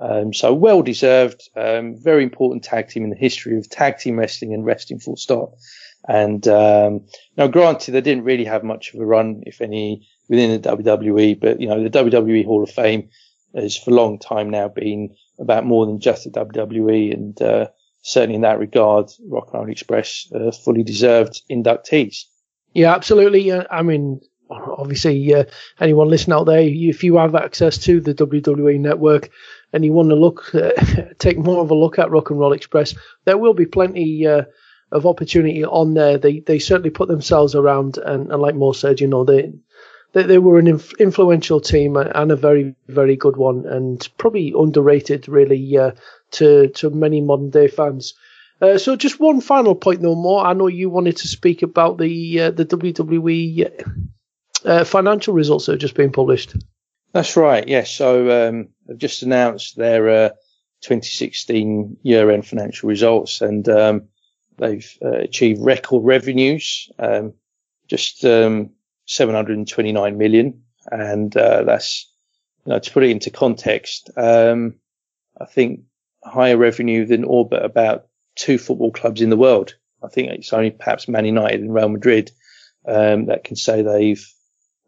Um, so well deserved, um, very important tag team in the history of tag team wrestling and wrestling full stop. And, um, now granted, they didn't really have much of a run, if any, within the WWE. But, you know, the WWE Hall of Fame has for a long time now been about more than just the WWE. And, uh, certainly in that regard, Rock and Roll Express, uh, fully deserved inductees. Yeah, absolutely. I mean, obviously, uh, anyone listening out there, if you have access to the WWE network and you want to look, uh, take more of a look at Rock and Roll Express, there will be plenty uh, of opportunity on there. They they certainly put themselves around, and, and like Mo said, you know, they they, they were an inf- influential team and a very very good one, and probably underrated really uh, to to many modern day fans. Uh, so just one final point, no more. I know you wanted to speak about the uh, the WWE uh, financial results that have just been published. That's right. Yes. So um, they've just announced their uh, 2016 year-end financial results, and um, they've uh, achieved record revenues. Um, just um, 729 million. And, uh, that's, you know, to put it into context, um, I think higher revenue than all but about two football clubs in the world. I think it's only perhaps Man United and Real Madrid, um, that can say they've,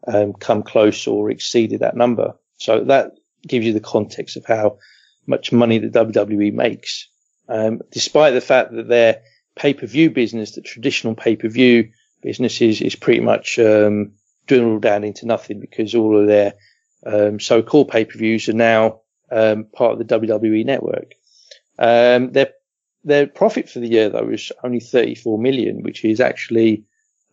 um, come close or exceeded that number. So that gives you the context of how much money the WWE makes. Um, despite the fact that their pay-per-view business, the traditional pay-per-view business is, is pretty much um, dwindled down into nothing because all of their um, so-called pay-per-views are now um, part of the WWE network. Um, their their profit for the year though was only 34 million, which is actually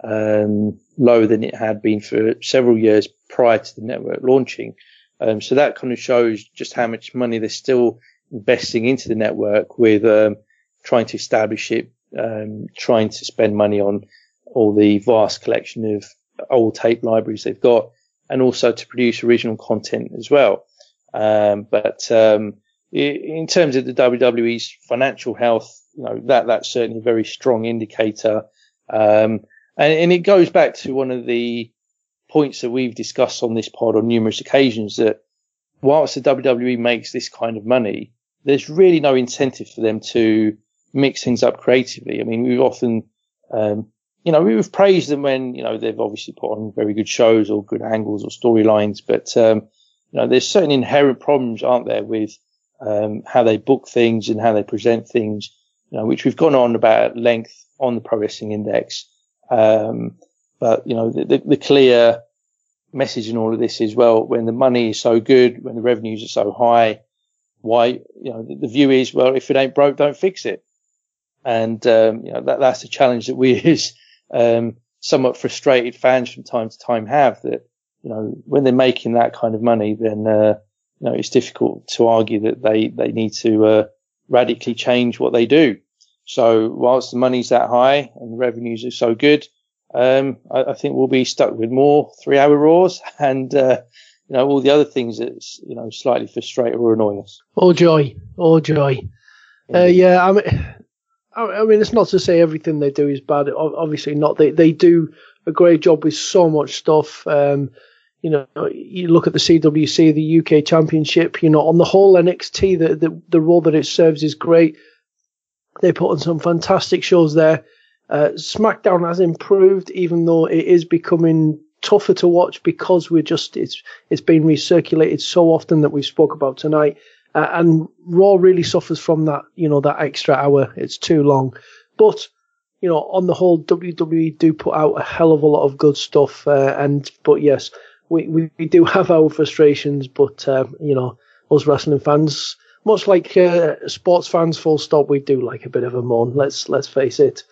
um, lower than it had been for several years prior to the network launching. Um, so that kind of shows just how much money they're still investing into the network with trying to establish it, trying to spend money on all the vast collection of old tape libraries they've got, and also to produce original content as well. Um, but um, in terms of the WWE's financial health, you know that that's certainly a very strong indicator, um, and, and, it goes back to one of the points that we've discussed on this pod on numerous occasions that whilst the WWE makes this kind of money, there's really no incentive for them to mix things up creatively. I mean, we've often um, you know, we've praised them when, you know, they've obviously put on very good shows or good angles or storylines, but, um, you know, there's certain inherent problems, aren't there, with, um, how they book things and how they present things, you know, which we've gone on about at length on the Pro Wrestling Index. Um, but, you know, the, the, the clear message in all of this is, well, when the money is so good, when the revenues are so high, why, you know, the, the view is, well, if it ain't broke, don't fix it. And, um, you know, that, that's a challenge that we as, um, somewhat frustrated fans from time to time have that, you know, when they're making that kind of money, then, uh, you know, it's difficult to argue that they, they need to, uh, radically change what they do. So whilst the money's that high and the revenues are so good, um, I, I, think we'll be stuck with more three hour Raws and, uh, you know, all the other things that's, you know, slightly frustrate or annoy us. Oh, joy. Oh, joy. Uh, yeah, I mean, I mean, it's not to say everything they do is bad. Obviously not. They, they do a great job with so much stuff. Um, you know, you look at the CWC, the UK Championship, you know, on the whole NXT, the, the, the role that it serves is great. They put on some fantastic shows there. Uh, SmackDown has improved, even though it is becoming tougher to watch because we're just it's it's been recirculated so often that we spoke about tonight. Uh, and Raw really suffers from that, you know, that extra hour. It's too long. But you know, on the whole, WWE do put out a hell of a lot of good stuff. Uh, and but yes, we, we, we do have our frustrations, but uh, you know, us wrestling fans, much like uh, sports fans, full stop, we do like a bit of a moan. Let's let's face it.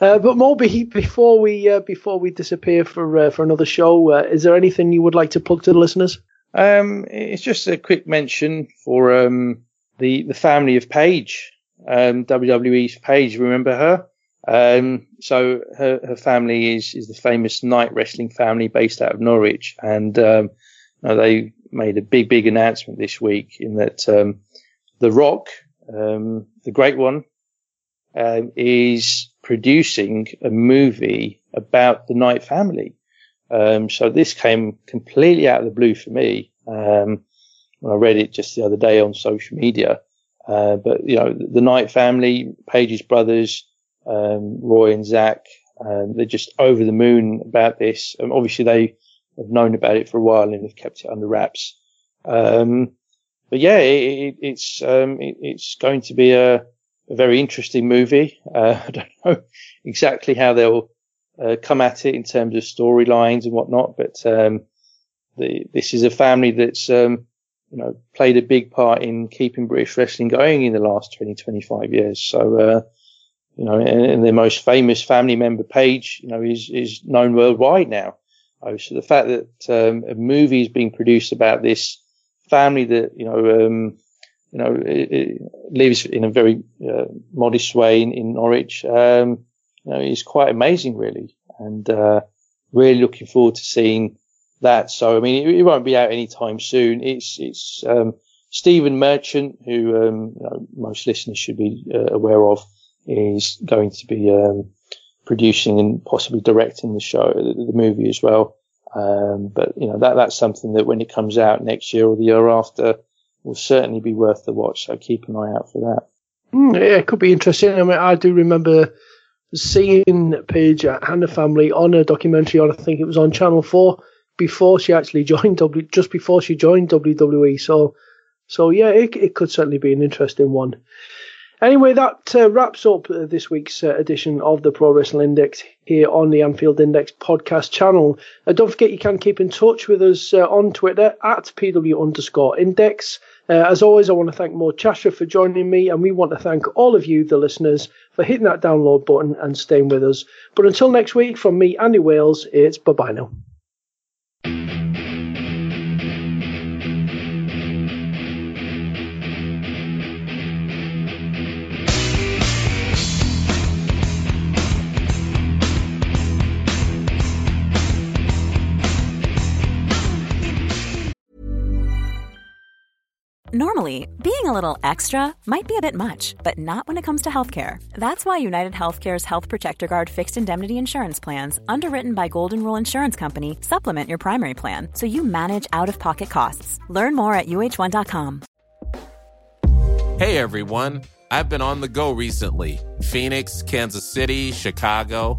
Uh, but Moby, before we uh, before we disappear for uh, for another show, uh, is there anything you would like to plug to the listeners? Um, it's just a quick mention for um, the the family of Paige, um, WWE's Paige. Remember her? Um, so her, her family is, is the famous Knight wrestling family based out of Norwich. And, um, you know, they made a big, big announcement this week in that, um, The Rock, um, the great one, um, is producing a movie about the Knight family. Um, so this came completely out of the blue for me. Um, when I read it just the other day on social media. Uh, but you know, the Knight family, Paige's brothers, um, Roy and Zach. Um, they're just over the moon about this. Um, obviously, they have known about it for a while and have kept it under wraps. Um, but yeah, it, it, it's um, it, it's going to be a, a very interesting movie. Uh, I don't know exactly how they'll uh, come at it in terms of storylines and whatnot, but um, the, this is a family that's you know played a big part in keeping British wrestling going in the last 20, 25 years. So uh, you know, and, and their most famous family member, Paige, you know, is, is known worldwide now. Oh, so the fact that um, a movie is being produced about this family that, you know, um, you know, it, it lives in a very uh, modest way in, in Norwich, um, know, is quite amazing, really. And, uh, really looking forward to seeing that. So, I mean, it, it won't be out anytime soon. It's, it's, um, Stephen Merchant, who, um, you know, most listeners should be uh, aware of is going to be um, producing and possibly directing the show, the, the movie as well. Um, but you know that that's something that when it comes out next year or the year after will certainly be worth the watch. So keep an eye out for that. Mm, yeah, it could be interesting. I mean, I do remember seeing Paige and the family on a documentary on I think it was on Channel Four before she actually joined W, just before she joined WWE. So, so yeah, it, it could certainly be an interesting one. Anyway, that uh, wraps up uh, this week's uh, edition of the Pro Wrestling Index here on the Anfield Index podcast channel. Uh, don't forget you can keep in touch with us uh, on Twitter at PW underscore index. Uh, as always, I want to thank Mo Chasha for joining me, and we want to thank all of you, the listeners, for hitting that download button and staying with us. But until next week, from me, Andy Wales, it's bye bye now. Normally, being a little extra might be a bit much, but not when it comes to healthcare. That's why United Healthcare's Health Protector Guard fixed indemnity insurance plans, underwritten by Golden Rule Insurance Company, supplement your primary plan so you manage out of pocket costs. Learn more at uh1.com. Hey everyone, I've been on the go recently Phoenix, Kansas City, Chicago.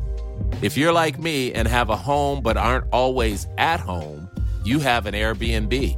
If you're like me and have a home but aren't always at home, you have an Airbnb.